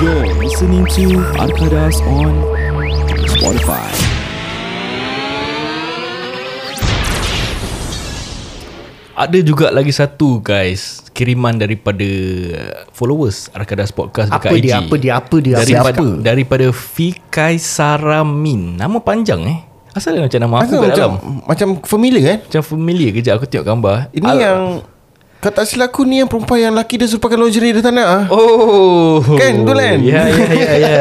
You're listening to Arkadas on Spotify. Ada juga lagi satu guys Kiriman daripada Followers Arkadas Podcast Apa dekat IG dia, apa dia, apa dia, Daripada, siapa? daripada Fikai Saramin Nama panjang eh? Asal dia macam nama aku Asal kat macam dalam? macam familiar kan? Macam familiar Kejap aku tengok gambar. Ini Al- yang kau tak silap aku ni yang perempuan yang laki dia suruh pakai lingerie dia tak nak ah. Oh Kan, tu kan? Ya ya ya ya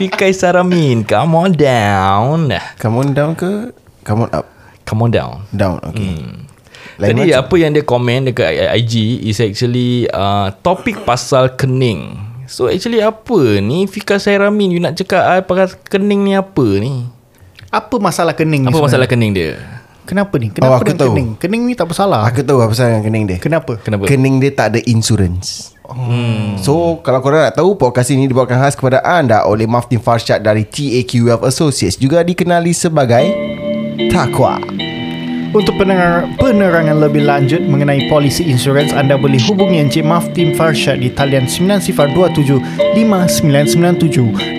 Fikai Saramin Come on down Come on down ke? Come on up. Come on down Down. Okay. Hmm. Lain Tadi macam. apa yang dia komen dekat IG is actually uh, topik pasal kening. So actually apa ni Fika Sairamin you nak cakap uh, pasal kening ni apa ni? Apa masalah kening ni Apa masalah kening dia? Kenapa ni? Oh, Kenapa aku dengan tahu. kening? Kening ni tak bersalah. Aku tahu apa pasal dengan kening dia. Kenapa? Kenapa? Kening dia tak ada insurance. Hmm. So kalau korang nak tahu Podcast ini dibawakan khas kepada anda Oleh Maftin Farshad dari TAQ Wealth Associates Juga dikenali sebagai Takwa Untuk penerangan, penerangan lebih lanjut mengenai polisi insurans, anda boleh hubungi Encik Maftim Farshad di talian 9027-5997.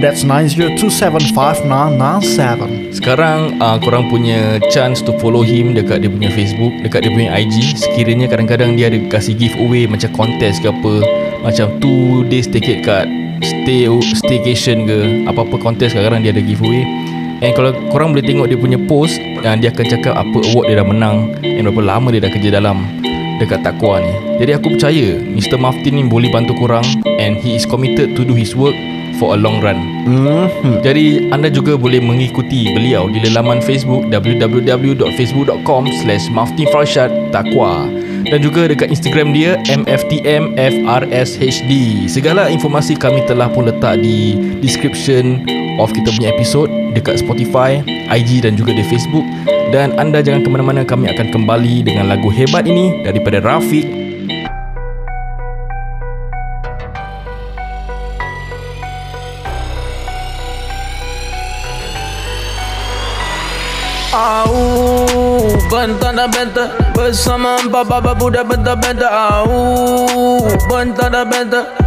That's 9027-5997. Sekarang uh, korang punya chance to follow him dekat dia punya Facebook, dekat dia punya IG. Sekiranya kadang-kadang dia ada kasih giveaway macam contest ke apa, macam 2 days ticket kat stay staycation ke, apa-apa contest kadang-kadang dia ada giveaway. And kalau korang boleh tengok dia punya post yang dia akan cakap apa award dia dah menang and berapa lama dia dah kerja dalam dekat Takwa ni. Jadi aku percaya Mr. Maftin ni boleh bantu korang and he is committed to do his work for a long run. hmm. Jadi anda juga boleh mengikuti beliau di laman Facebook www.facebook.com slash Takwa dan juga dekat Instagram dia MFTMFRSHD. Segala informasi kami telah pun letak di description of kita punya episod dekat Spotify, IG dan juga di Facebook. Dan anda jangan ke mana-mana kami akan kembali dengan lagu hebat ini daripada Rafiq. Au, bentang dan bentang Bersama empat baba budak bentang-bentang Au, bentang dan bentang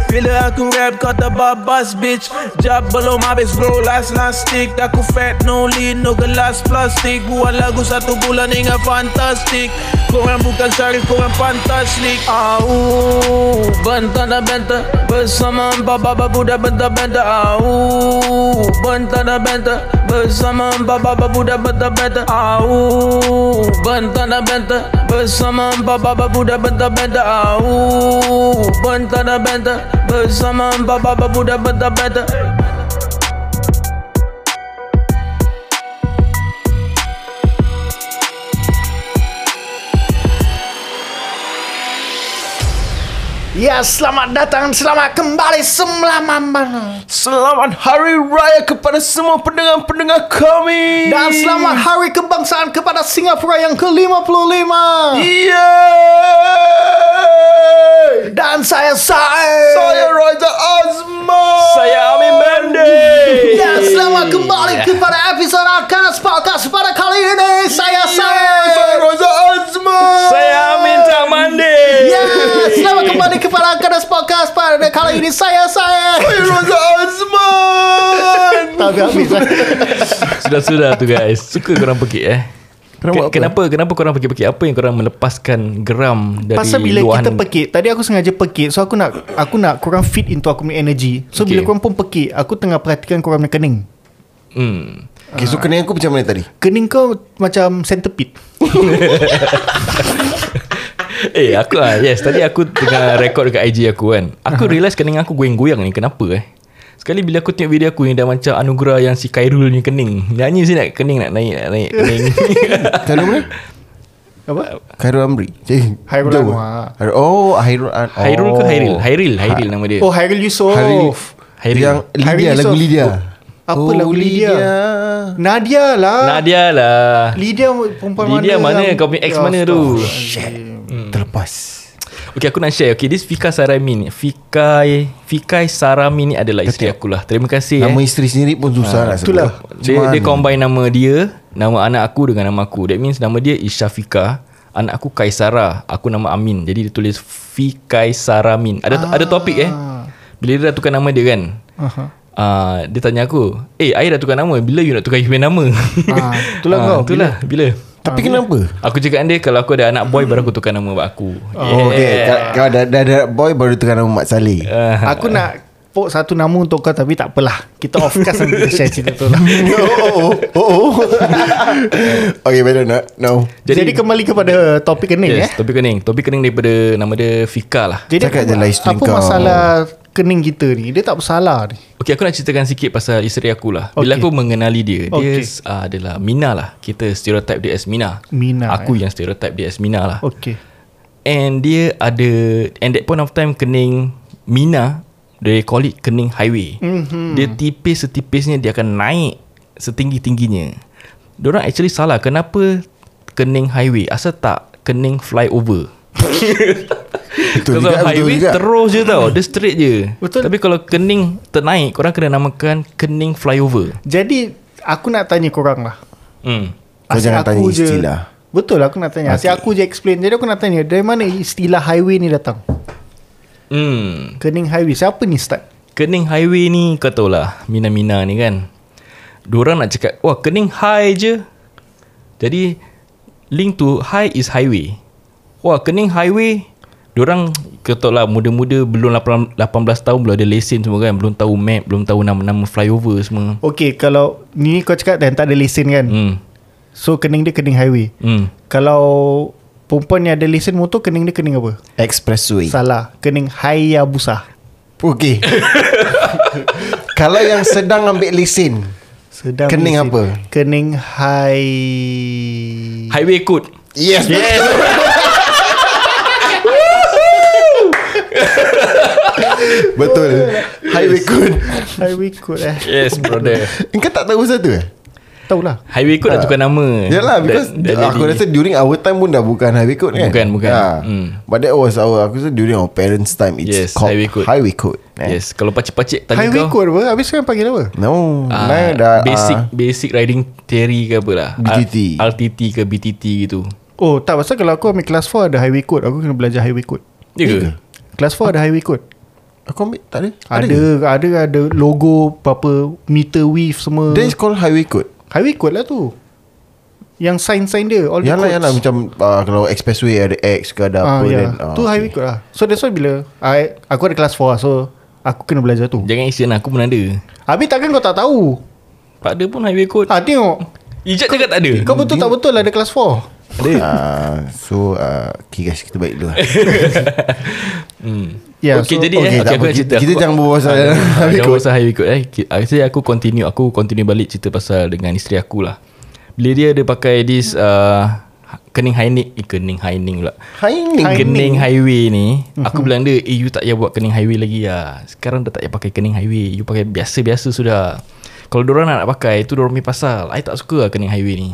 Bila aku rap kata babas bitch. Jab belum habis bro last last stick. Aku fat no lead no gelas plastik. Buat lagu satu bulan hingga fantastik. Korang bukan syarif korang fantastik Au Bentang dan bentang Bersama empat baba budak bentang-bentang Au Bentang dan bentang Bersama empat baba budak bentang-bentang Au Bentang dan bentang Bersama empat baba budak bentang-bentang Au Bentang dan bentang Bersama empat baba budak bentang-bentang Ya, selamat datang, selamat kembali, selamat Selamat Hari Raya kepada semua pendengar-pendengar kami. Dan selamat Hari Kebangsaan kepada Singapura yang ke-55. Yeay Dan saya saya. Saya Raja Azma. Saya Amin Bende. Dan selamat kembali kepada episod Arkas Podcast pada kali ini. Saya saya. Saya Raja Azma. Saya Amin Tak Mandi. Ya, selamat kembali kepada Arkas Podcast pada kali ini Saya saya Saya Raja Azman Tak habis eh. Sudah-sudah tu guys Suka korang pekik eh Korang buat apa? Kenapa Kenapa korang pekik-pekik Apa yang korang melepaskan geram Dari Pasal bila luahan kita pekik Tadi aku sengaja pekik So aku nak Aku nak korang fit into aku punya energy So Okay. bila korang pun pekik Aku tengah perhatikan korang punya kening hmm. Okay so kening aku macam mana tadi? Kening kau macam centipede Eh aku ah Yes tadi aku tengah record dekat IG aku kan Aku realise kening aku goyang-goyang ni Kenapa eh Sekali bila aku tengok video aku ni Dah macam anugerah yang si Khairul ni kening Nyanyi sini nak kening nak naik Nak naik kening Khairul mana? Apa? Khairul Amri eh, Hairul jauh. Anwar. Hairul- Oh Hairul An- Hairul ke oh. Hairil Hairil Hairil nama dia Oh Hairil Yusof Hairil Hairi. Yang Lydia Hari Lagu Yusof. Lydia Apa lagu Lydia? Nadia lah Nadia lah. Lydia perempuan Lydia mana mana? yang- Kau punya ex Ya, mana tu? Astaghfirullah. Terlepas. Okay aku nak share. Okay this Fika Sarami ni Fikai Fikai Sarami ni adalah isteri aku lah. Terima kasih Nama eh. isteri sendiri pun susah sebut itulah. Dia, dia combine nama dia Nama anak aku dengan nama aku. That means nama dia is Syafika Anak aku Kaisara Aku nama Amin. Jadi dia tulis Fikai Saramin Ada ada topik eh? Bila dia dah tukar nama dia kan? Aha. uh, Dia tanya aku Eh I dah tukar nama Bila you nak tukar you punya nama? Ah, itulah Ah, kau. Itulah Bila Tapi kenapa Aku cakap dengan dia Kalau aku ada anak boy Baru aku tukar nama aku Oh, okay. Kau- Kau dah, dah ada boy baru tukar nama Mat Saleh. Ah. Aku nak Pok satu nama untuk kau Tapi tak apalah Kita off cast Nanti kita share cerita tu lah oh, oh, oh, oh. okay, better not. No. Jadi, Jadi kembali kepada topik kening Yes, eh topik kening. Topik kening daripada nama dia Fika lah. Jadi Cakap je lah apa kau. masalah kening kita ni Dia tak bersalah ni Okay, aku nak ceritakan sikit pasal isteri aku lah. Bila Okay. aku mengenali dia, dia Okay. uh, adalah Mina lah. Kita stereotype dia as Mina. Mina, Aku eh. yang stereotype dia as Mina lah. Okay And dia ada, and that point of time kening Mina, they call it kening highway. Mhm. Dia tipis setipisnya, dia akan naik setinggi-tingginya. Diorang actually salah. Kenapa kening highway? Asal tak kening flyover? Betul Kalau juga, betul highway juga. terus je tau Dia straight je Betul. Tapi kalau kening ternaik Korang kena namakan Kening flyover Jadi Aku nak tanya korang lah hmm. Kau Asyik jangan aku tanya je- istilah. Betul aku nak tanya Asyik Okay. aku je explain Jadi aku nak tanya Dari mana istilah highway ni datang hmm. Kening highway Siapa ni start Kening highway ni Kau tahu lah Mina-mina ni kan Diorang nak cakap Wah kening high je Jadi Link to high is highway Wah kening highway Diorang tahu lah Muda-muda Belum 18, 18 tahun Belum ada lesen semua kan Belum tahu map Belum tahu nama-nama flyover semua Okay kalau Ni kau cakap Dan tak ada lesen kan Hmm So kening dia kening highway Hmm Kalau Perempuan yang ada lesen motor Kening dia kening apa Expressway. Salah Kening Hayabusa Okay. Kalau yang sedang ambil lesen. Sedang Kening lesen. apa? Kening high Highway code Yes. Yes Betul. Highway code. Highway code eh Yes brother Kau tak tahu satu eh? Tahulah Highway code dah tukar nama Yalah because Dah- dah aku rasa during our time pun dah bukan highway code kan? Bukan, bukan. Ha. Hmm. But that was our aku rasa during our parents time it's Yes, called highway code. Highway code. eh. Yes Kalau pakcik-pakcik tanya Highway kau code apa Habis sekarang panggil apa No, ah, uh, dah Basic ah, Basic riding theory ke apa lah BTT. Al- RTT ke BTT gitu Oh tak pasal kalau aku ambil kelas 4 ada highway code Aku kena belajar highway code Ya ke? Kelas 4 ada highway code aku ambil tak ada. Ada ke? ada ada logo apa meter width semua. That is called highway code. highway code lah tu. Yang sign-sign dia all the Yalah codes. yalah macam uh, kalau expressway ada X ke ada Ah, apa ya. then. ah, tu highway code lah. So that's why bila I, aku ada kelas 4 so aku kena belajar tu. Jangan action aku pun ada Habis takkan kau tak tahu? Tak ada pun highway code Ah tengok. Ijat cakap tak ada Kau betul tak betul ada kelas 4? Ada. Uh, so uh, okay guys kita baik dulu. Ya, Okay so, jadi okay, eh okay, aku nak cerita. Kita- Aku- jangan berbual pasal Ah, Jangan berbual pasal code eh. Ah, Saya aku continue Aku continue balik cerita pasal Dengan isteri aku lah. Bila dia ada pakai this uh, Kening haining eh, Kening haining pula. Haining. Hai- Kening highway ni Aku bilang dia Eh you tak payah buat kening highway lagi lah. Sekarang dah tak payah pakai kening highway. You pakai biasa-biasa sudah. Kalau diorang nak, nak pakai Itu diorang punya pasal. I tak suka lah kening highway ni.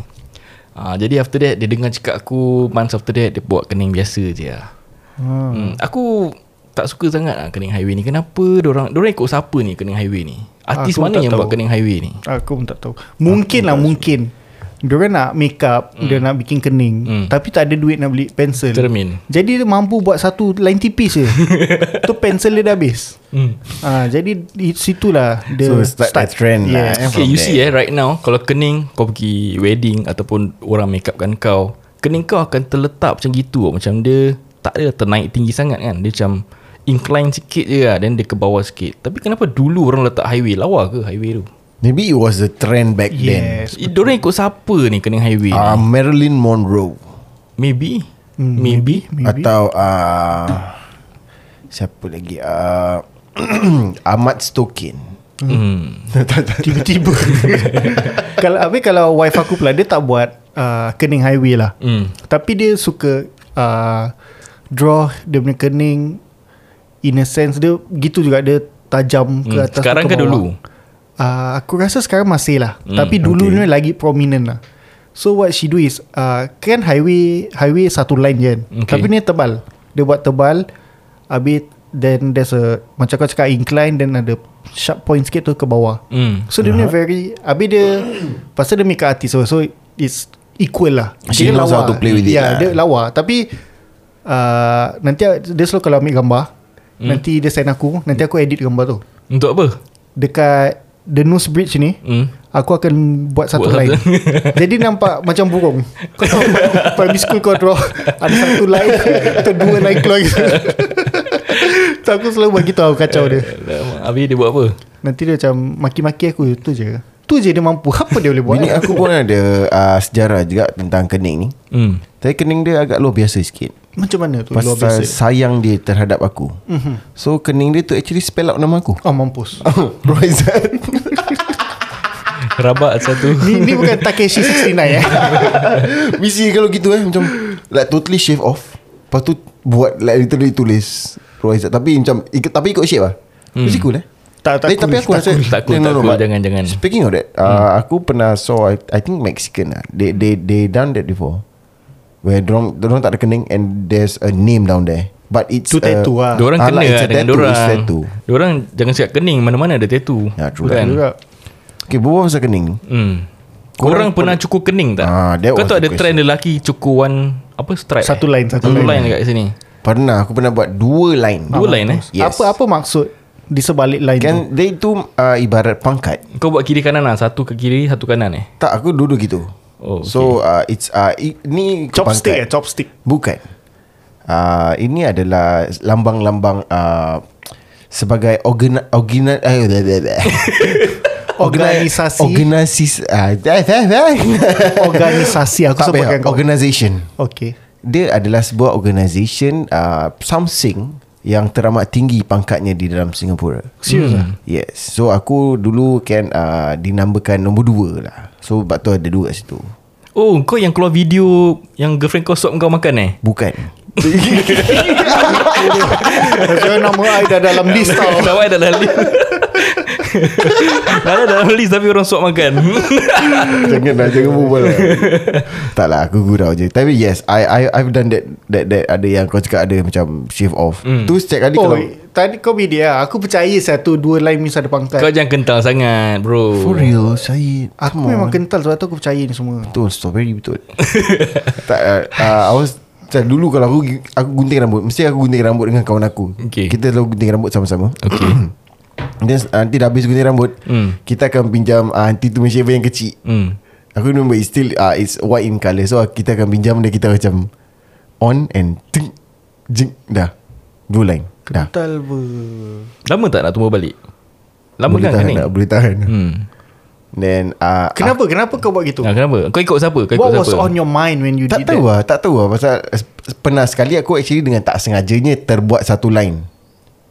Uh, Jadi after that Dia dengar cakap aku Months after that Dia buat kening biasa je lah. Hmm. Hmm, Aku tak suka sangat lah kening highway ni Kenapa diorang Diorang ikut siapa ni kening highway ni Artis Aku mana yang tahu. buat kening highway ni Aku pun tak tahu. Mungkin lah mungkin. Diorang nak make up, dia nak bikin kening, Hmm. tapi tak ada duit nak beli pensel. Cermin Jadi dia mampu buat satu line tipis je. tu pensel dia dah habis. hmm. Ah, jadi di situlah dia So, start that trend lah, yes. eh. Okay you there. see eh Right now Kalau kening Kau pergi wedding Ataupun orang make upkan kau Kening kau akan terletak macam gitu Macam dia Tak ada ternaik tinggi sangat kan Dia macam Incline sikit je lah Then dia ke bawah sikit Tapi kenapa dulu orang letak highway Lawa ke highway tu Maybe it was the trend back then. Yes. Eh, Diorang ikut siapa ni Kening highway Uh, ni Marilyn Monroe Maybe Hmm, Maybe Maybe. atau uh, siapa lagi? Uh, Ahmad Stokin. hmm. Tiba-tiba Kalau Habis kalau wife aku pula Dia tak buat uh, Kening highway lah Hmm. Tapi dia suka uh, Draw Dia punya kening In a sense Dia gitu juga Dia tajam ke Hmm. atas Sekarang ke bawah. dulu? Uh, aku rasa sekarang masih lah. Hmm, Tapi dulu ni lagi prominent lah. So what she do is uh, kan highway highway satu line je kan. Okay. Tapi ni tebal. Dia buat tebal. Habis then there's a macam kau cakap incline then ada sharp point sikit tu ke bawah. Hmm. So dia punya very Habis dia Pasal dia makeup artist so, so it's equal lah She knows how to play with it Ya lah. dia lawa Tapi uh, Nanti dia selalu kalau ambil gambar hmm. Nanti dia send aku Nanti aku edit gambar tu Untuk apa? Dekat The nose bridge ni Hmm. Aku akan buat satu Buat line satu. Jadi nampak macam burung Kau tahu Primary school kau draw Ada satu line Atau dua line keluar gitu So aku selalu bagi tahu kacau dia Habis dia buat apa? Nanti dia macam Maki-maki aku Tu je Tu je dia mampu Apa dia boleh buat Bini aku pun ada uh, sejarah juga tentang kening ni. Hmm. Tapi kening dia agak luar biasa sikit. Macam mana tu luar Pasal biasa sayang dia terhadap aku. Mm-hmm. So kening dia tu actually spell out nama aku. Oh mampus Roizat. Rabat satu. Ni, ni bukan Takeshi 69 eh Mesti kalau gitu eh Macam Like totally shave off Lepas tu Buat like literally tulis Roizat Tapi macam ikut, Tapi ikut shape lah hmm. Mesti cool eh Tak- tak Eh, Tapi cool, aku tak rasa. Tak cool, tak cool. but Jangan, jangan. Speaking of that uh, Aku pernah saw I, I think Mexican lah They they they done that before Where dorang, dorang tak ada kening And there's a name down there But it's Tu tattoo lah Diorang Ah, kena lah, dengan tattoo, diorang. tattoo. Diorang jangan cakap kening. Mana-mana ada tattoo. Ya, true Bukan? juga. Okay berbual pasal kening Hmm. Korang pernah cukur kening tak? Ah, Kau the ada trend lelaki cukur one apa stripe? Satu line, satu satu line. line dekat sini. Pernah aku pernah buat Dua line Dua line eh? Yes. Apa apa maksud Di sebalik line tu. Kan dia itu uh, Ibarat pangkat. Kau buat kiri kanan lah, satu ke kiri, satu kanan eh. Tak aku duduk gitu. Oh, okay. So uh, it's uh, i, Ni Chopstick eh. Chopstick. Bukan. Uh, Ini adalah Lambang-lambang uh, Sebagai organ, organ, uh, Organisasi. Organisasi. Uh, Organisasi Aku sebutkan Organisation. Okay. Dia adalah sebuah organisation uh, Something Yang teramat tinggi pangkatnya Di dalam Singapura. Serius Hmm. lah Yes. So aku dulu kan uh, Dinambakan nombor dua lah. So sebab tu ada dua kat situ. Oh, kau yang keluar video yang girlfriend kau suap kau makan eh? Bukan. Macam nama I dah dalam list tau. Nama I dalam list. Nama dalam list tapi orang suap makan. Jangan lah Jangan berbual lah Tak lah aku gurau je Tapi yes I, I I've done that That that Ada yang kau cakap ada Macam shave off Hmm. Tu setiap kali Oh kalau Tadi kau media Aku percaya satu Dua line Miss ada pangkat kau jangan kental sangat, bro. For real Syed Aku Come memang on. kental Sebab tu aku percaya ni semua Betul strawberry betul Tak uh, uh, I was macam dulu kalau aku Aku gunting rambut Mesti aku gunting rambut Dengan kawan aku Okay. Kita selalu gunting rambut sama-sama Okay. Then uh, nanti dah habis gunting rambut Hmm. Kita akan pinjam uh, Anti tu shaver yang kecil Hmm. Aku remember it's still uh, It's white in colour So kita akan pinjam dia Kita macam On and ting, jing, Dah Dua line Dah Kental ber Lama tak nak tumbuh balik? Lama Boleh kan tahan kening? tak Boleh tahan Hmm. Then uh, Kenapa Kenapa kau buat gitu Nah, kenapa? Kau ikut siapa? Kau ikut What siapa? was on your mind When you Tak did tahu that lah Tak tahu lah Pasal Pernah sekali aku actually Dengan tak sengajanya Terbuat satu line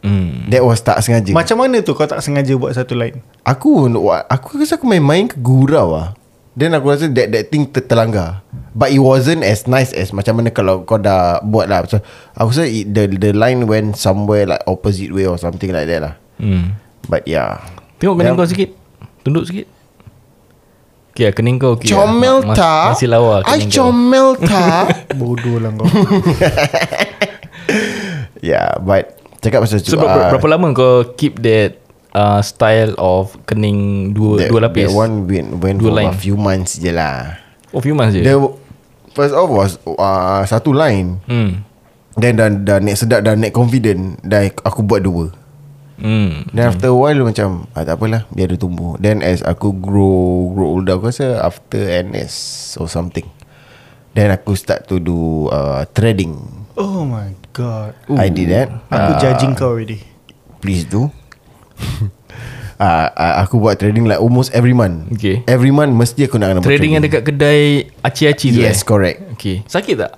Hmm. That was tak sengaja Macam mana tu Kau tak sengaja buat satu line Aku Aku rasa aku main-main ke gurau lah Then aku rasa that, that thing ter- terlanggar But it wasn't as nice as Macam mana kalau kau dah buat lah Macam, Aku rasa it, the, the line went somewhere like opposite way Or something like that lah Hmm. But yeah Tengok kening kau sikit. Tunduk sikit. Okay, kening kau okay. Comel Mas- tak Masih lawa I kening kau. comel tak Bodoh lah kau Yeah but Cakap pasal So, berapa, ah, berapa lama kau keep that uh, style of kening dua that, dua lapis? That one went, went Dua for line. a few months je lah Oh, few months je. The First off was uh, Satu line Hmm. Then dah, dah naik sedap Dah naik confident Dah aku buat dua Hmm. Then after a while macam ah, Tak apalah Biar dia tumbuh Then as aku grow Grow older Aku rasa after NS Or something Then aku start to do uh, Threading Oh my god. I did that. Aku Ah, judging kau already. Please do. Uh, uh, Aku buat trading like Almost every month. Okay. Every month Mesti aku nak kena buat Trading yang dekat kedai aci-aci tu Yes eh? correct. Okay. Sakit tak?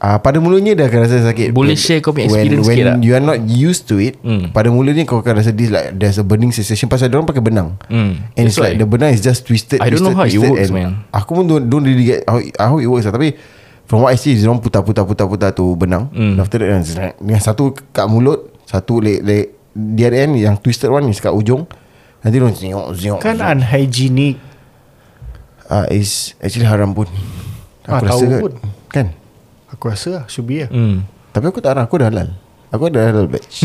uh, Pada mulanya dah akan rasa sakit. Boleh share kau punya experience when, sikit when you are not used to it Hmm. Pada mulanya kau akan rasa this like There's a burning sensation. Pasal orang pakai benang. Hmm. And it's That's like the benang is just twisted I don't twisted, know how it works, man. Aku pun don't, don't really get how, how it works lah. Tapi From what I see Diorang putar-putar-putar-putar tu benang Hmm. After that Dengan satu kat mulut Satu le, le, other end Yang twisted one Is kat ujung Nanti dia ziok ziok Kan ziok. unhygienic Ah, is actually haram pun. Ah, Aku rasa tahu kot. pun. Kan? Aku rasa lah Should be lah Hmm. Tapi aku tak haram, aku dah halal. Aku ada halal batch.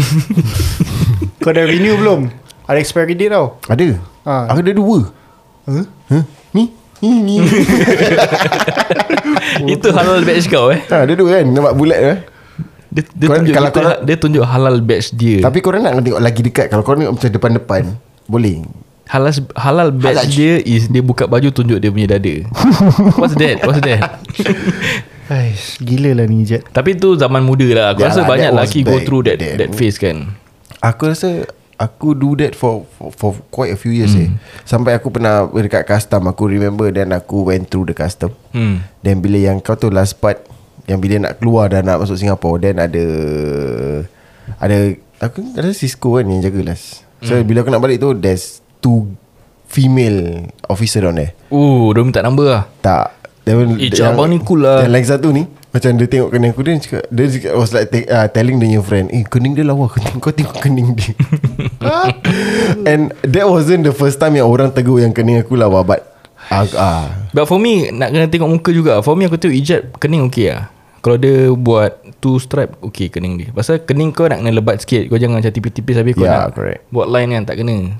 Kau dah renew belum? Ada expiry date tau ada. Ah. Aku ada dua. huh? Huh? Ni? Itu halal badge kau eh. ha, ada dua kan? Nampak bulat eh? Dia, dia Kau- tunjuk kalau kita, kau- dia tunjuk halal badge dia. Tapi korang nak tengok lagi dekat. Kalau korang tengok macam depan-depan, boleh. halal halal badge Halal. dia is dia buka baju tunjuk dia punya dada. What's that? What's that? Ais, Gila lah ni Jet Tapi tu zaman muda lah. Aku Yeah rasa lah, banyak lelaki go through that then. that phase kan. Aku rasa aku do that for for, for quite a few years hmm. eh. Sampai aku pernah dekat custom aku remember dan aku went through the custom. Hmm. Dan bila yang kau tu last part yang bila nak keluar dan nak masuk Singapore then ada ada aku ada Cisco kan yang jaga last. So hmm. bila aku nak balik tu there's two female officer down there. Oh, dia minta number lah. Tak. Dia, Eh, cik abang ni cool lah. Yang lagi satu ni macam dia tengok kening aku dia cakap dia cakap, was like uh, telling the new friend eh kening dia lawa tengok, kau tengok kening dia and that wasn't the first time yang orang tegur yang kening aku lawa but ah, ah. But for me Nak kena tengok muka juga. For me aku tengok ijat Kening okay lah. Kalau dia buat Two stripe Okay kening dia. Pasal kening kau nak kena lebat sikit. Kau jangan macam tipis-tipis Habis kau Yeah, nak correct. Buat line kan tak kena.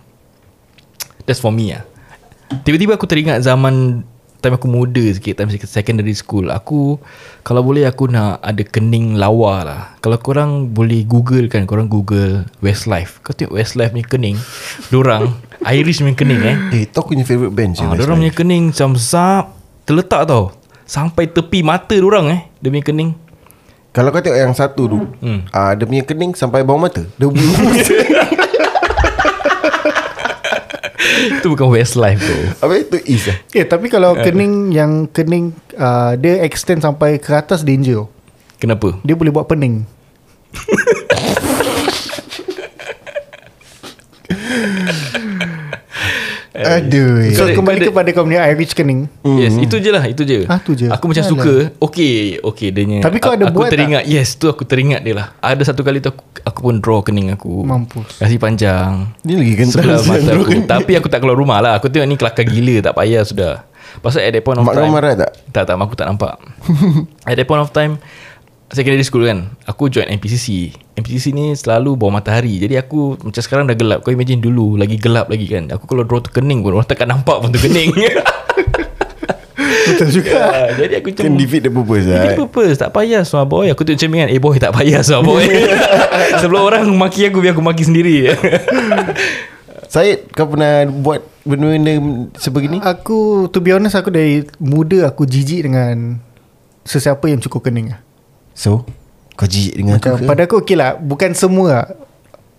That's for me lah. Tiba-tiba aku teringat zaman Time aku muda sikit Time secondary school Aku Kalau boleh aku nak Ada kening lawa lah Kalau korang boleh google kan Korang google Westlife Kau tengok Westlife punya kening Diorang Irish punya kening eh eh tu aku punya favourite band Ah, je dia orang punya kening macam zap terletak tau. Sampai tepi mata dia orang eh. Dia punya kening. kalau kau tengok yang satu tu hmm. ah, dia punya kening sampai bawah mata dia bulu Itu bukan Westlife tu. apa itu? Is eh? Eh tapi kalau kening Yang kening uh, Dia extend sampai ke atas danger. Kenapa? Dia boleh buat pening aduh So Kau- kembali kau- kepada kau punya Irish kening Yes, itu je lah, itu je. Ah, tu je. Aku macam Alah. suka. Okay, okay dia Tapi kau ada aku buat tak? teringat, Yes, tu aku teringat dia lah. Ada satu kali tu aku, aku pun draw kening aku. Mampus. Kasih panjang. Ni lagi kental Sebelah mata draw aku. kening. Tapi aku tak keluar rumah lah. Aku tengok ni kelakar gila. Tak payah sudah. Pasal at that point of mak kau time. marah tak Tak tak mak aku tak nampak At that point of time Secondary school kan. Aku join NPCC NPCC ni selalu bawah matahari. Jadi aku Macam sekarang dah gelap. Kau imagine dulu Lagi gelap lagi kan. Aku kalau draw tu kening pun Orang takkan nampak pun tu kening Betul juga. Ah, Jadi aku macam kan defeat the purpose Defeat the purpose. Tak payah semua boy. Aku tengok macam kan Eh boy tak payah semua boy. Sebelum orang maki aku Biar aku maki sendiri. Syed kau pernah buat benda-benda sebegini? Aku To be honest Aku dari muda Aku jijik dengan Sesiapa yang cukup kening lah. So Kau jijik dengan Macam aku ke? pada aku okay lah. Bukan semua. Lah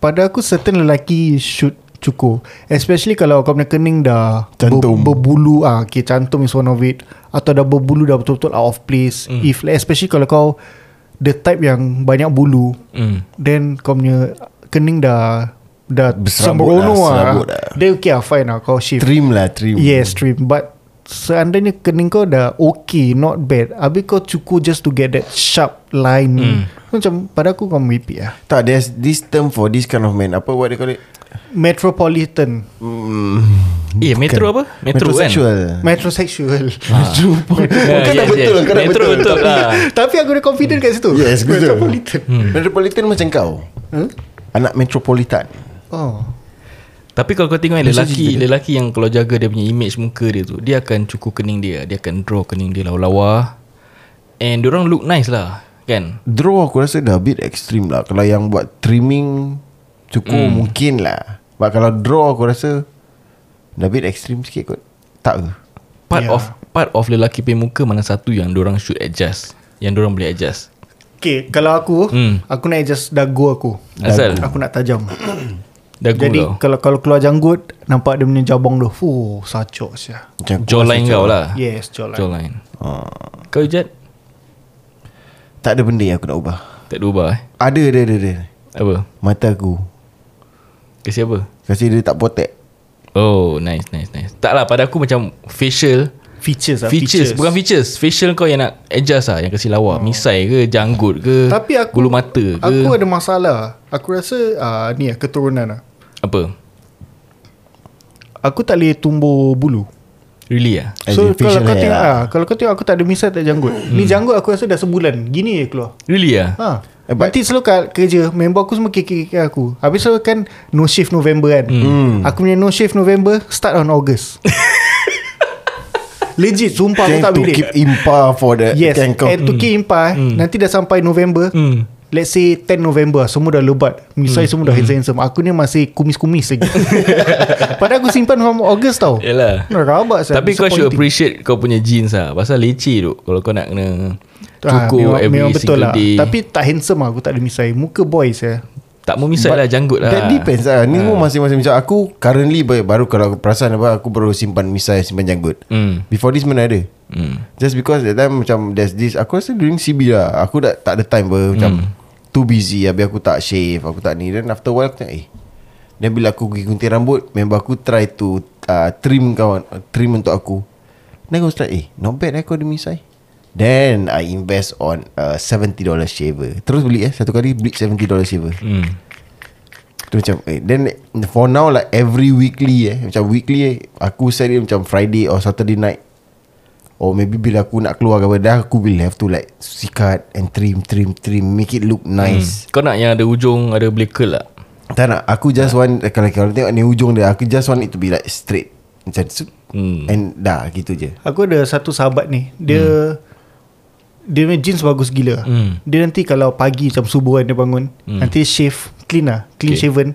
Pada aku certain lelaki Should cukur Especially kalau kau punya kening dah Cantum. ber, Berbulu. Ah, okay, Cantum is one of it. Atau dah berbulu Dah betul-betul out of place. Mm. If Especially kalau kau The type yang Banyak bulu hmm. Then kau punya Kening dah Dah Berserabut sembrono lah, lah, serabut lah. Then okay lah fine lah. Kau shave. Trim lah trim. Yes trim. But Seandainya kening kau dah okay Not bad Habis kau cukur just to get that sharp line. Hmm. Macam pada aku kau meripik lah. Tak there's this term for this kind of man. Apa what they call it? Metropolitan. Eh metro apa? Metro kan? Metrosexual. Metrosexual. Ah, Kau dah yes, betul yes. kau dah Metro betul. betul lah. Tapi aku ada confident kat situ. Yes betul. Metropolitan. Metropolitan macam kau. Huh? Anak metropolitan. Oh Tapi kalau kau tengok lelaki dia. lelaki yang kalau jaga dia punya image muka dia tu, dia akan cukur kening dia, dia akan draw kening dia lawa-lawa. And orang look nice lah, kan? Draw aku rasa dah a bit extreme lah Kalau yang buat trimming Cukup Hmm. mungkin lah But kalau draw aku rasa Dah a bit extreme sikit kot Tak ke? Part Yeah. of part of lelaki punya muka mana satu yang orang should adjust. Yang orang boleh adjust. Okay Kalau aku Hmm. Aku nak adjust dagu aku Asal Aku nak tajam dagu Jadi kau. kalau kalau keluar janggut Nampak dia punya jabang tu Fuh Sacok sia Jawline kau lah. Yes jawline Jawline. Ah. Kau Ijat Tak ada benda yang aku nak ubah tak ada ubah eh. Ada ada ada, ada. Apa? Mata aku Kasi apa? Kasi dia tak potek Oh, nice nice nice. Tak lah pada aku macam facial Features lah Features, Bukan features Facial kau yang nak adjust lah Yang kasi lawa oh. Misai ke Janggut ke Tapi aku Bulu mata ke Aku ada masalah Aku rasa uh, Ni lah keturunan lah Apa? Aku tak boleh tumbuh bulu. Really lah As So kalau kau tengok lah. ah, Kalau kau tengok aku tak ada misai tak janggut. Ni janggut aku rasa dah sebulan. Gini je keluar. Really lah Ha. Eh, but- Nanti selalu kat kerja Member aku semua kekek aku. Habis selalu kan No shift November kan? Hmm. Aku punya no shift November Start on August. Legit Sumpah aku Can tak to boleh. keep impa for the Yes. And to keep impa eh, Nanti dah sampai November. Hmm. Let's say 10 November Semua dah lebat. Misai semua dah handsome-handsome Aku ni masih kumis-kumis lagi. Padahal aku simpan from August tau. Yalah. Nah, Rabak saya Tapi kau should appreciate Kau punya jeans lah. Pasal leceh tu Kalau kau nak kena Cukur memang, every memang betul single lah. day. Tapi tak handsome lah Aku tak ada misai. Muka boys ya. Tak mau misai lah Janggut lah. That depends lah. Ni pun masing-masing Macam aku Currently baru, baru kalau aku perasan apa Aku baru simpan misai Simpan janggut. Hmm. Before this mana ada Hmm. Just because that time Macam there's this Aku rasa during CB lah Aku dah tak ada time ber, Macam Too busy Habis aku tak shave Aku tak ni. Then after a while Aku tengok eh. Then bila aku pergi gunting rambut Member aku try to uh, Trim kawan uh, Trim untuk aku. Then aku start Eh not bad eh kau ada misai Then I invest on a $70 shaver. Terus beli eh Satu kali beli $70 shaver. Hmm. Tu macam eh, Then for now like Every weekly eh Macam weekly eh Aku set it macam Friday or Saturday night Or maybe bila aku nak keluar ke Dah aku will have to like Sikat and trim Trim trim Make it look nice. Kau nak yang ada ujung Ada curl lah? Hmm. Tak nak. Aku just want Kalau kalau tengok ni ujung dia Aku just want it to be like straight. Macam tu. Hmm. And dah gitu je. Aku ada satu sahabat ni Dia Dia punya jeans bagus gila. Hmm. Dia nanti kalau pagi Macam subuh kan dia bangun Nanti shave Clean lah Clean Okay. shaven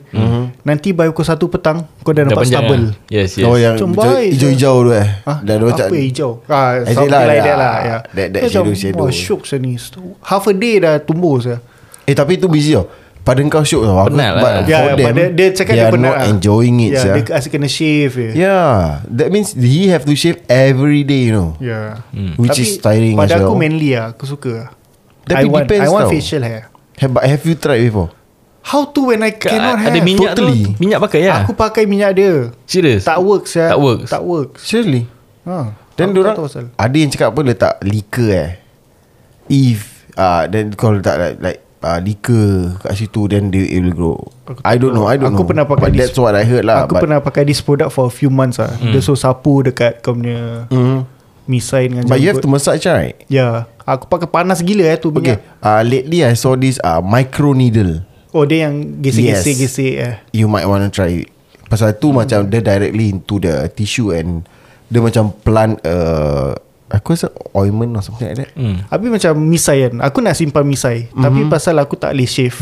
Nanti by pukul 1 petang Kau dah Dah nampak stubble lah. Yes yes Oh yang hijau-hijau tu eh Ha? Dah ada macam Apa hijau ah, Something lah, like dah- that lah ya. that- that Dia shadow- macam, shadow. Wah syuk saya ni Half a day dah tumbuh saya Eh tapi tu busy tau Pada kau syuk tau Aku- Penat lah. but Ya, for ya, them, but dia, dia cakap they dia are penat not lah. enjoying it ya, sia. Dia asyik kena shave je Yeah That means He have to shave every day you know Ya. Which is tiring Pada as aku well. manly lah Aku suka Tapi I want, depends I want tau. facial hair have, But have you tried before How to when I cannot Ada have? minyak totally. tu Minyak pakai lah Aku pakai minyak dia. Serius Tak works ya. Tak works? Tak works. Seriously? Ha. Then diorang. Ada yang cakap apa Letak liquor eh. If uh, Then kalau letak like, like uh, Liquor Kat situ Then they, it will grow. Aku I don't know I don't Aku know. pernah pakai But this- that's what I heard lah Aku but, pernah pakai this product For a few months lah. Dia so sapu dekat Kau punya mm, Misai dengan But you have to massage right? Ya. Aku pakai panas gila eh tu Okay. Minyak uh, Lately I saw this uh, Micro needle Oh dia yang Gesek-gesek-gesek eh You might want to try it Pasal tu hmm. macam Dia directly into the tissue And Dia macam plant uh, Aku rasa ointment or something like that hmm. Habis macam misai kan Aku nak simpan misai mm-hmm. Tapi pasal aku tak boleh shave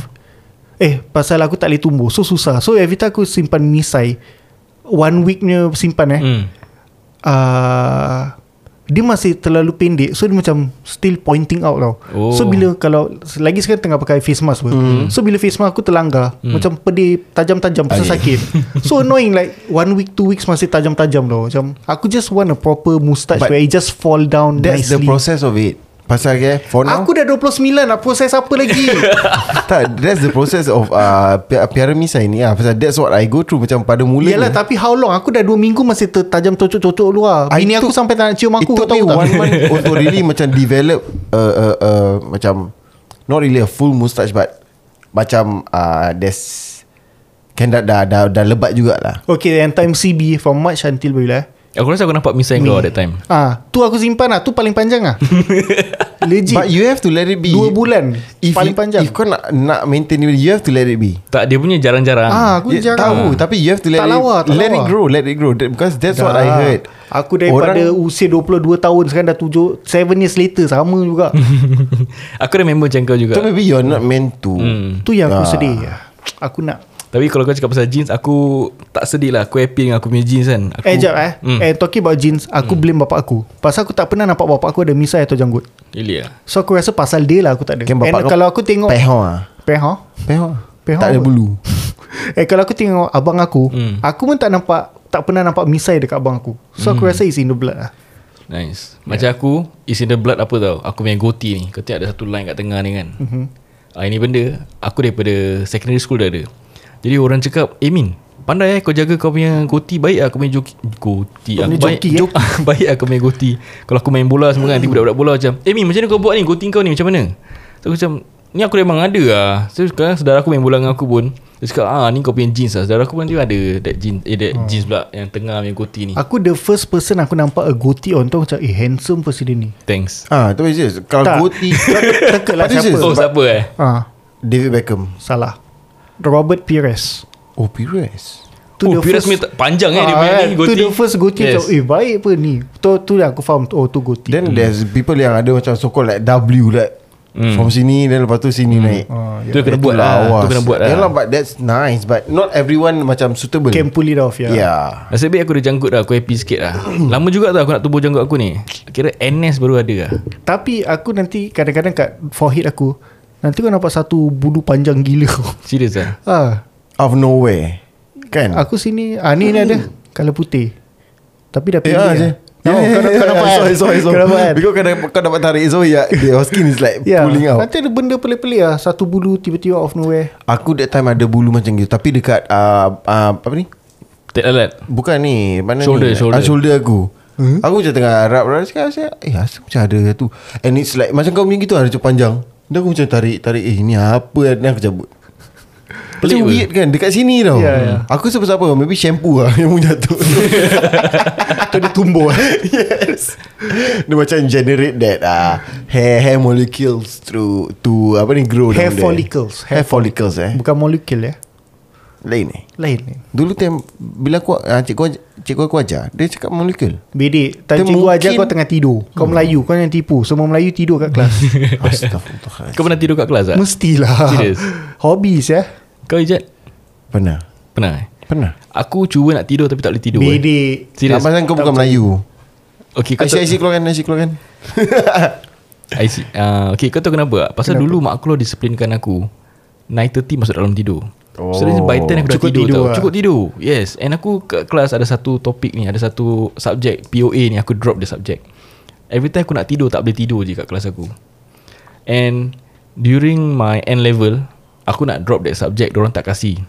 Eh pasal aku tak boleh tumbuh So susah So every time aku simpan misai One week punya simpan eh mm. Hmm. uh, Dia masih terlalu pendek So dia macam Still pointing out tau Oh. So bila kalau Lagi sekarang tengah pakai face mask pun mm. So bila face mask aku terlanggar mm. Macam pedih Tajam-tajam Pasal sakit So annoying like One week two weeks Masih tajam-tajam tau Macam Aku just want a proper moustache But Where it just fall down That's nicely the process of it Pasal ke For now Aku dah 29 Nak proses apa lagi? Tak, That's the process of uh, Piara misai ni lah Pasal that's what I go through Macam pada mula Yalah tapi how long? Aku dah 2 minggu Masih tertajam cocok-cocok luar. I Bini aku sampai tak nak cium aku It took Kau me one month Untuk really macam develop uh, uh, uh, Macam Not really a full moustache But Macam uh, There's Kan dah, dah, dah, dah lebat jugalah. Okay yang time CB From March until bila eh Aku rasa aku nampak misai kau that time. Ah, tu aku simpan lah. Tu paling panjang lah. Legit. But you have to let it be. Dua bulan. If Paling you, panjang. If kau nak Nak maintain it You have to let it be. Tak dia punya jarang-jarang. Ah, aku Ya, jarang. Tahu Tapi you have to let Tak it lawa, tak Let lawa. it grow Let it grow. That- Because that's what I Dah. heard. Aku daripada Orang- usia 22 tahun Sekarang dah 7 7 years later Sama juga. Aku dah member macam kau juga. So maybe you're not meant to. Hmm. Tu yang aku Ah. sedih. Aku nak Tapi kalau kau cakap pasal jeans Aku tak sedih lah. Aku happy dengan aku punya jeans kan. Aku, Eh jap eh. Hmm. Eh talking about jeans Aku blame bapak aku. Pasal aku tak pernah nampak bapak aku Ada misai atau janggut. Really lah So aku rasa pasal dia lah Aku tak ada. Kan bapak And kalau aku tengok Peho lah Peho Peho Peho Tak ada apa? bulu. Eh kalau aku tengok abang aku Hmm. Aku pun tak nampak Tak pernah nampak misai dekat abang aku. So Hmm. aku rasa it's in the blood lah. Nice. Macam aku Is in the blood apa tau. Aku punya goatee ni Kau tengok ada satu line kat tengah ni kan. Mhm. ah, Ini benda Aku daripada Secondary school dah ada Jadi orang cakap Eh Min Pandai eh Kau jaga kau punya Goti baik lah Kau punya joki Goti aku punya baik, joki, eh? jok, Baik lah kau punya goti Kalau aku main bola semua kan Nanti budak-budak bola macam Eh Mi macam mana kau buat ni? Goti kau ni macam mana? So aku macam Ni aku memang ada lah. So sekarang saudara aku main bola dengan aku pun Dia cakap ah ni kau punya jeans lah. Saudara aku pun dia ada That jeans Eh that Hmm. jeans pula Yang tengah punya goti ni. Aku the first person aku nampak a goatee on tu Macam eh handsome person dia ni. Thanks. Ah, tu je. Kalau Tak. Goti Teka lah siapa? Oh siapa eh? Ah, David Beckham. Salah Robert Pires. Oh, Pires. Tu Oh Pires first- punya panjang eh Dia Ah, punya kan? ni Tu goti the first goatee yes. Eh baik apa ni. Tu, tu aku faham. Oh tu goatee Then there's people yang ada macam so called like W like Hmm. From sini Then lepas tu sini naik. Ah, Tu kena buat lah Tu kena buat Yeah lah lah but that's nice But not everyone macam suitable. Can pull it off ya. Yeah. Nasib baik aku ada janggut dah Aku happy sikit lah. Lama juga tau aku nak tubuh janggut aku ni. Kira NS baru ada lah. Tapi aku nanti Kadang-kadang kat forehead aku Nanti kau nampak satu bulu panjang gila. Serius lah ah, Out of nowhere. Kan? Aku sini ah, Ni ni ada. Color putih. Tapi dah Eh, pilih ah, lah. je. No, Yeah, kau, yeah, kau yeah, dapat sorry, sorry, sorry. Kau dapat. Because kau, dapat, kau dapat tarik. So yeah, your skin is like Ya, pulling out. Nanti ada benda pelik-pelik lah Satu bulu tiba-tiba off nowhere. Aku that time ada bulu macam gitu. Tapi dekat uh, uh, Apa ni? Tak lalat Bukan ni Mana Shoulder, ni? Shoulder. Ah, shoulder aku. Hmm? Aku macam tengah rap rap Sekarang saya Eh asal macam ada tu. And it's like Macam kau punya gitu Ada macam panjang Dan aku macam tarik Tarik Eh ni apa Dan aku cabut Pelik Macam apa? weird kan? Dekat sini tau. Ya, ya. Aku siapa-siapa Maybe shampoo lah Yang pun jatuh Tu dia tumbuh Yes. Dia macam generate that uh, Hair hair molecules Through To apa ni grow Hair follicles. Hair follicles eh? Bukan molekul ya Lain eh? Lain ni Dulu time Bila aku uh, Cikgu, cikgu aku ajar Dia cakap molekul Bedek Time Dia cikgu ajar mungkin- kau tengah tidur. Kau Melayu Kau yang tipu. Semua Melayu tidur kat kelas. Astagfirullah Kau pernah tidur kat kelas tak? Mestilah. Serius? Hobbies ya Kau ijat? Pernah. Pernah eh? Pernah. Aku cuba nak tidur tapi tak boleh tidur eh. Bedek Serius? Abang kau bukan Melayu. Okay kau IC IC keluarkan IC keluarkan. I see. Uh, okay kau tahu kenapa? Pasal dulu mak aku disiplinkan aku. 9.30 masuk dalam tidur oh. So by 10 aku dah Cukup tidur, tidur tau. lah. Cukup tidur. Yes. And aku kat kelas ada satu topik ni Ada satu subjek POA ni Aku drop dia subjek Every time aku nak tidur Tak boleh tidur je kat kelas aku. And During my N level Aku nak drop that subject Diorang tak kasih.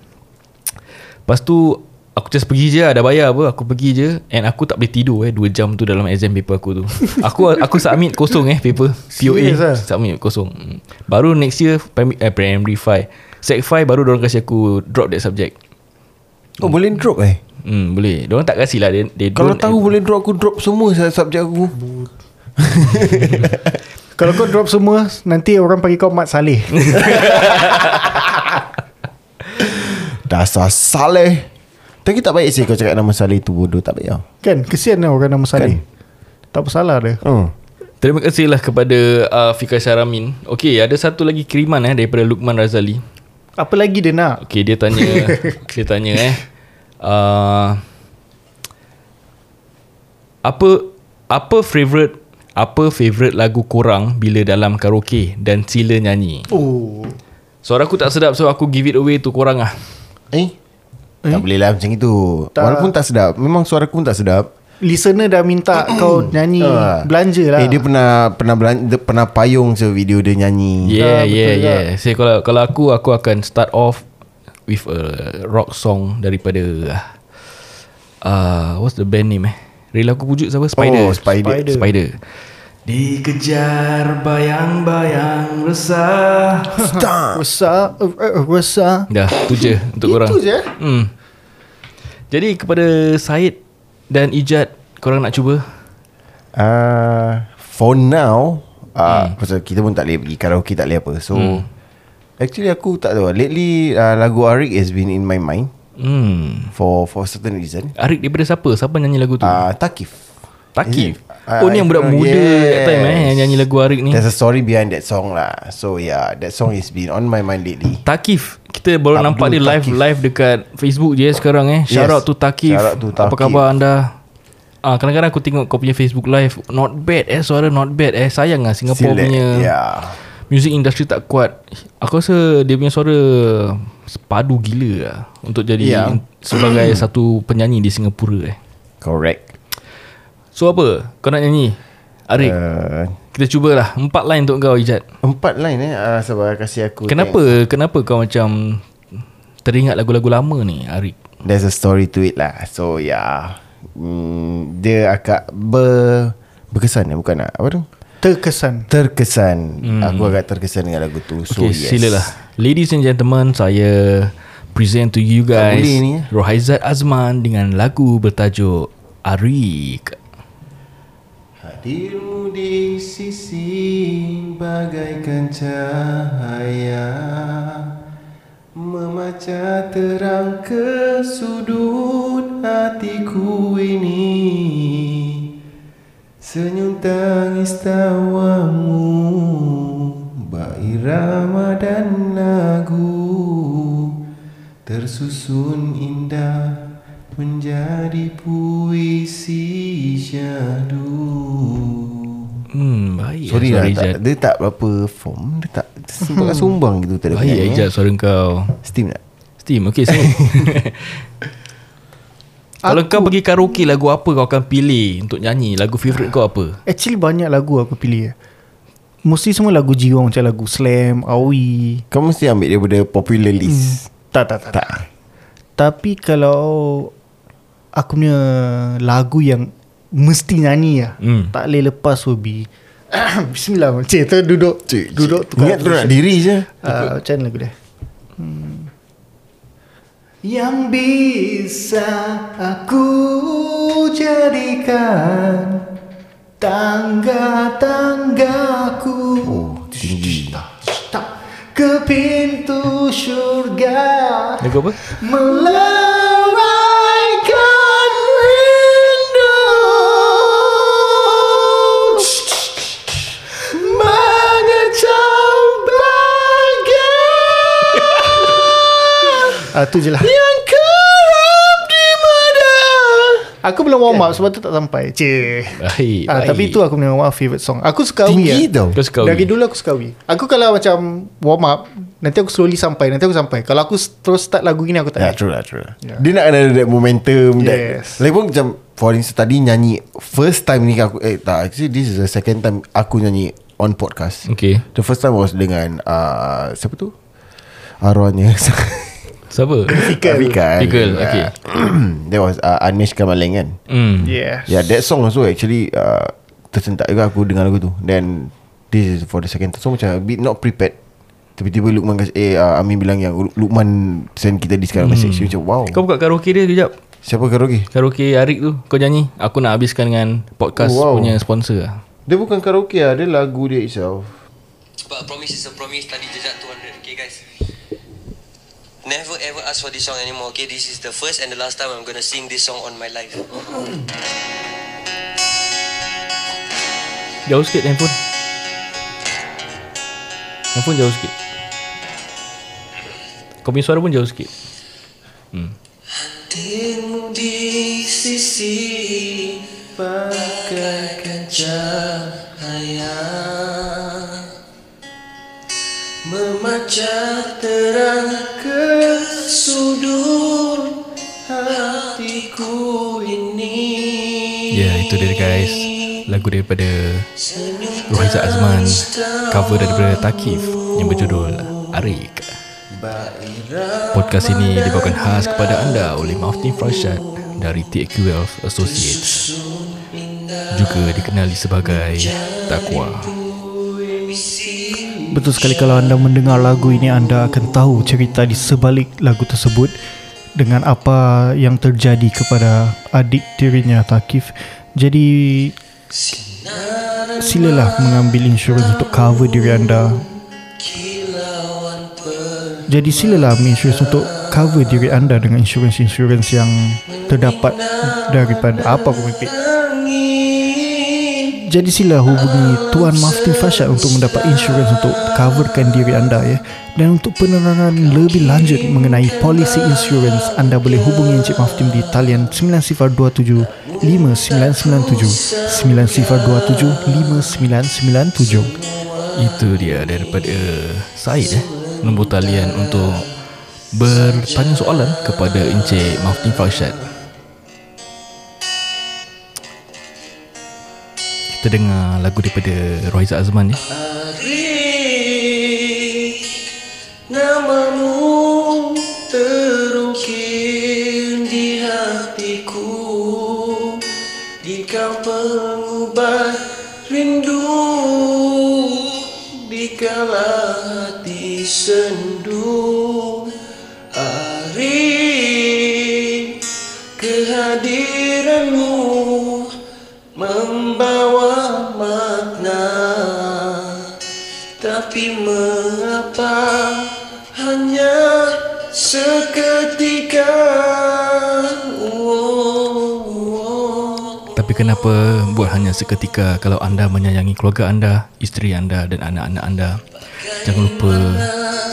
Lepas tu Aku just pergi je Dah bayar apa Aku pergi je. And aku tak boleh tidur eh 2 jam tu dalam exam paper aku tu. Aku aku submit kosong eh paper. POA ah? Submit kosong. Hmm. Baru next year Primary, eh, primary 5 Sec 5 baru orang kasih aku Drop that subject. Oh boleh drop eh? Hmm boleh. Diorang tak kasih lah They, they Kalau tahu boleh drop Aku drop semua subjek aku. Kalau kau drop semua Nanti orang panggil kau Mat Saleh. Dasar Saleh. Tapi tak baik sih Kau cakap nama Saleh tu bodoh Tak baik tau Kan kesian lah orang nama Saleh. Tak bersalah dia. Hmm. Terima kasih lah kepada uh, Fika Syaramin. Okay ada satu lagi kiriman eh Daripada Lukman Razali Apa lagi dia nak? Okay dia tanya Dia tanya eh. Uh, Apa Apa favourite Apa favourite lagu korang Bila dalam karaoke Dan sila nyanyi? Oh. Suara aku tak sedap So aku give it away to korang lah. Eh? Tak boleh lah macam itu. Tak. Walaupun tak sedap Memang suara aku pun tak sedap Listener dah minta kau nyanyi Ah. Belanja lah. Eh dia pernah Pernah belan, dia pernah payung se video dia nyanyi. Yeah Ah, yeah yeah. So, kalau, kalau aku Aku akan start off With a rock song Daripada uh, What's the band name eh? Real aku pujuk siapa? Spider. Oh, Spider. Spider, Spider. Dikejar bayang-bayang resah. Resah uh, uh, Resah. Dah tu je Untuk korang. Itu je hmm. Jadi kepada Syed Dan Ijat Korang nak cuba? Uh, For now uh, hmm. Pasal kita pun tak boleh pergi karaoke Tak boleh apa. So hmm. Actually aku tak tahu. Lately uh, Lagu Arik has been in my mind hmm. For for certain reason. Arik daripada siapa? Siapa nyanyi lagu tu? Uh, Takif Takif Is? Ah, Oh ni yang budak know. muda Yes. That time eh Yang nyanyi lagu Arik ni There's a story behind that song lah So yeah That song has been on my mind lately Takif Kita baru Abdul nampak dia live Takif. live dekat Facebook je sekarang eh. Shout Yes. out to Takif. Shout out to Apa Takif. khabar anda? Ah kadang-kadang aku tengok kau punya Facebook live not bad eh suara not bad eh. Sayang lah Singapore Still punya Yeah music industry tak kuat. Aku rasa dia punya suara padu gila lah untuk jadi Yeah. sebagai satu penyanyi di Singapura eh. Correct So apa? Kau nak nyanyi? Arik, uh, kita cubalah. Empat line untuk kau Ijat. Empat line eh uh, Sabar kasih aku Kenapa kenapa kau macam teringat lagu-lagu lama ni Arik? There's a story to it lah So yeah mm, Dia agak ber, Berkesan ya Bukan nak Apa tu Terkesan Terkesan hmm. Aku agak terkesan dengan lagu tu So Okay yes silalah Ladies and gentlemen Saya Present to you guys eh? Rohaizat Azman Dengan lagu bertajuk Arik Hadirmu di sisi bagaikan cahaya. Memecah terang ke sudut hatiku ini. Senyum tangis tawamu Bak irama dan lagu Tersusun indah Menjadi puisi syahdu Hmm baik Sorry ya, lah Ijat. tak, Dia tak berapa form Dia tak Sumbang-sumbang gitu tak ada Baik penyanyi, eh. suara kau Steam tak? Steam Okay saya Kalau kau pergi karaoke Lagu apa kau akan pilih Untuk nyanyi Lagu favourite kau apa Actually banyak lagu aku pilih eh. Mesti semua lagu jiwa Macam lagu Slam Awi Kau mesti ambil daripada popular list Tak tak tak, tak. Tapi kalau Aku punya Lagu yang Mesti nyanyi lah. Hmm. Tak boleh lepas will be Bismillah Cik. Tu duduk. Cik, Duduk cik. Ingat tu nak diri je. Uh, Macam mana lagu dia? Hmm. Yang bisa aku jadikan Tangga-tanggaku. Oh tinggi. Ke pintu syurga Lagu apa? Melawaikan Ah tu je lah. Yang kerap di mada Aku belum warm up sebab tu tak sampai. Cik. Baik, ah, baik. Tapi tu aku punya warm up favourite song. Aku suka Awi Tinggi lah. tau. Kau suka Dari dulu aku suka Awi. Aku kalau macam warm up Nanti aku slowly sampai Nanti aku sampai. Kalau aku terus start lagu gini Aku tak Ya yeah, true lah true lah. Dia nak ada that momentum Yes. that, Lagipun macam For instance tadi nyanyi First time ni aku Eh tak Actually this is the second time Aku nyanyi On podcast. Okay. The first time was dengan uh, Siapa tu? Arwahnya Siapa? Fikal. Fikal Fikal, okay. That was uh, Anish Kamaleng kan? Hmm. Yeah Yeah that song also actually uh, Tersentak juga aku dengar lagu tu. Then This is for the second time So macam a bit not prepared. Tiba-tiba Lukman kasi Eh uh, Amin bilang yang Luk- Lukman Send kita di sekarang message. Macam wow. Kau buka karaoke dia kejap Siapa karaoke? Karaoke Arik tu. Kau nyanyi Aku nak habiskan dengan Podcast Oh, wow. punya sponsor lah. Dia bukan karaoke lah Dia lagu dia itself. But a promise is a promise Tadi jejak 200 Okay guys Never ever ask for this song anymore. Okay this is the first and the last time I'm gonna sing this song on my life. Jauh sikit handphone. Handphone jauh sikit. Kau punya suara pun jauh sikit. Hadirmu di sisi Bagaikan cahaya Memacah terang ke sudut hatiku ini. Ya yeah, itu dia guys. Lagu daripada Rohaizat Azman. Cover daripada Takif Yang berjudul Arik. Podcast ini dibawakan khas kepada anda oleh Maftin Farshad dari TQ Wealth Associates. Juga dikenali sebagai Takwa Betul sekali kalau anda mendengar lagu ini Anda akan tahu cerita di sebalik lagu tersebut Dengan apa yang terjadi kepada adik tirinya Takif Jadi Silalah mengambil insurans untuk cover diri anda. Jadi silalah insurans untuk cover diri anda Dengan insurans-insurans yang terdapat daripada apa pun jadi sila hubungi Tuan Maftin Fashad untuk mendapat insurans untuk coverkan diri anda ya. Dan untuk penerangan lebih lanjut mengenai polisi insurans, anda boleh hubungi Encik Maftin di talian 9027 5997 9027 5997. Itu dia daripada Said eh Nombor talian untuk Bertanya soalan kepada Encik Maftin Farshad Kita dengar lagu daripada Rohaizat Azman ya Namamu terukir hatiku. Di kau pengubat rindu Di kala hati sendu Tapi mengapa hanya seketika oh. Tapi kenapa buat hanya seketika kalau anda menyayangi keluarga anda, isteri anda dan anak-anak anda? Jangan lupa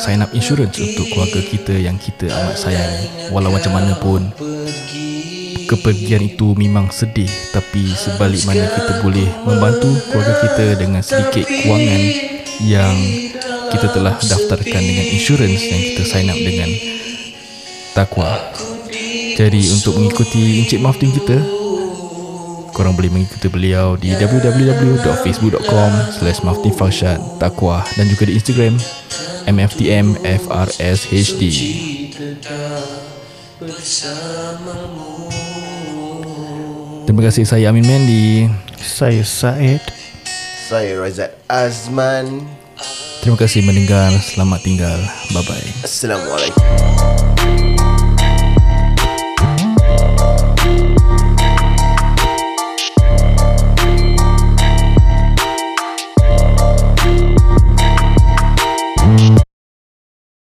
sign up insurance untuk keluarga kita yang kita amat sayangi. Walau macam mana pun, kepergian itu memang sedih tapi sebalik mana kita boleh membantu keluarga kita dengan sedikit kewangan yang kita telah daftarkan dengan insurans yang kita sign up dengan Takwa. Jadi untuk mengikuti Encik Maftin kita, korang boleh mengikuti beliau di www.facebook.com slash maftinfarshad Takwa dan juga di Instagram MFTMFRSHD. Terima kasih saya Amin Mendy. Saya Said Saya Razak Azman Terima kasih mendengar. Selamat tinggal. Bye bye. Assalamualaikum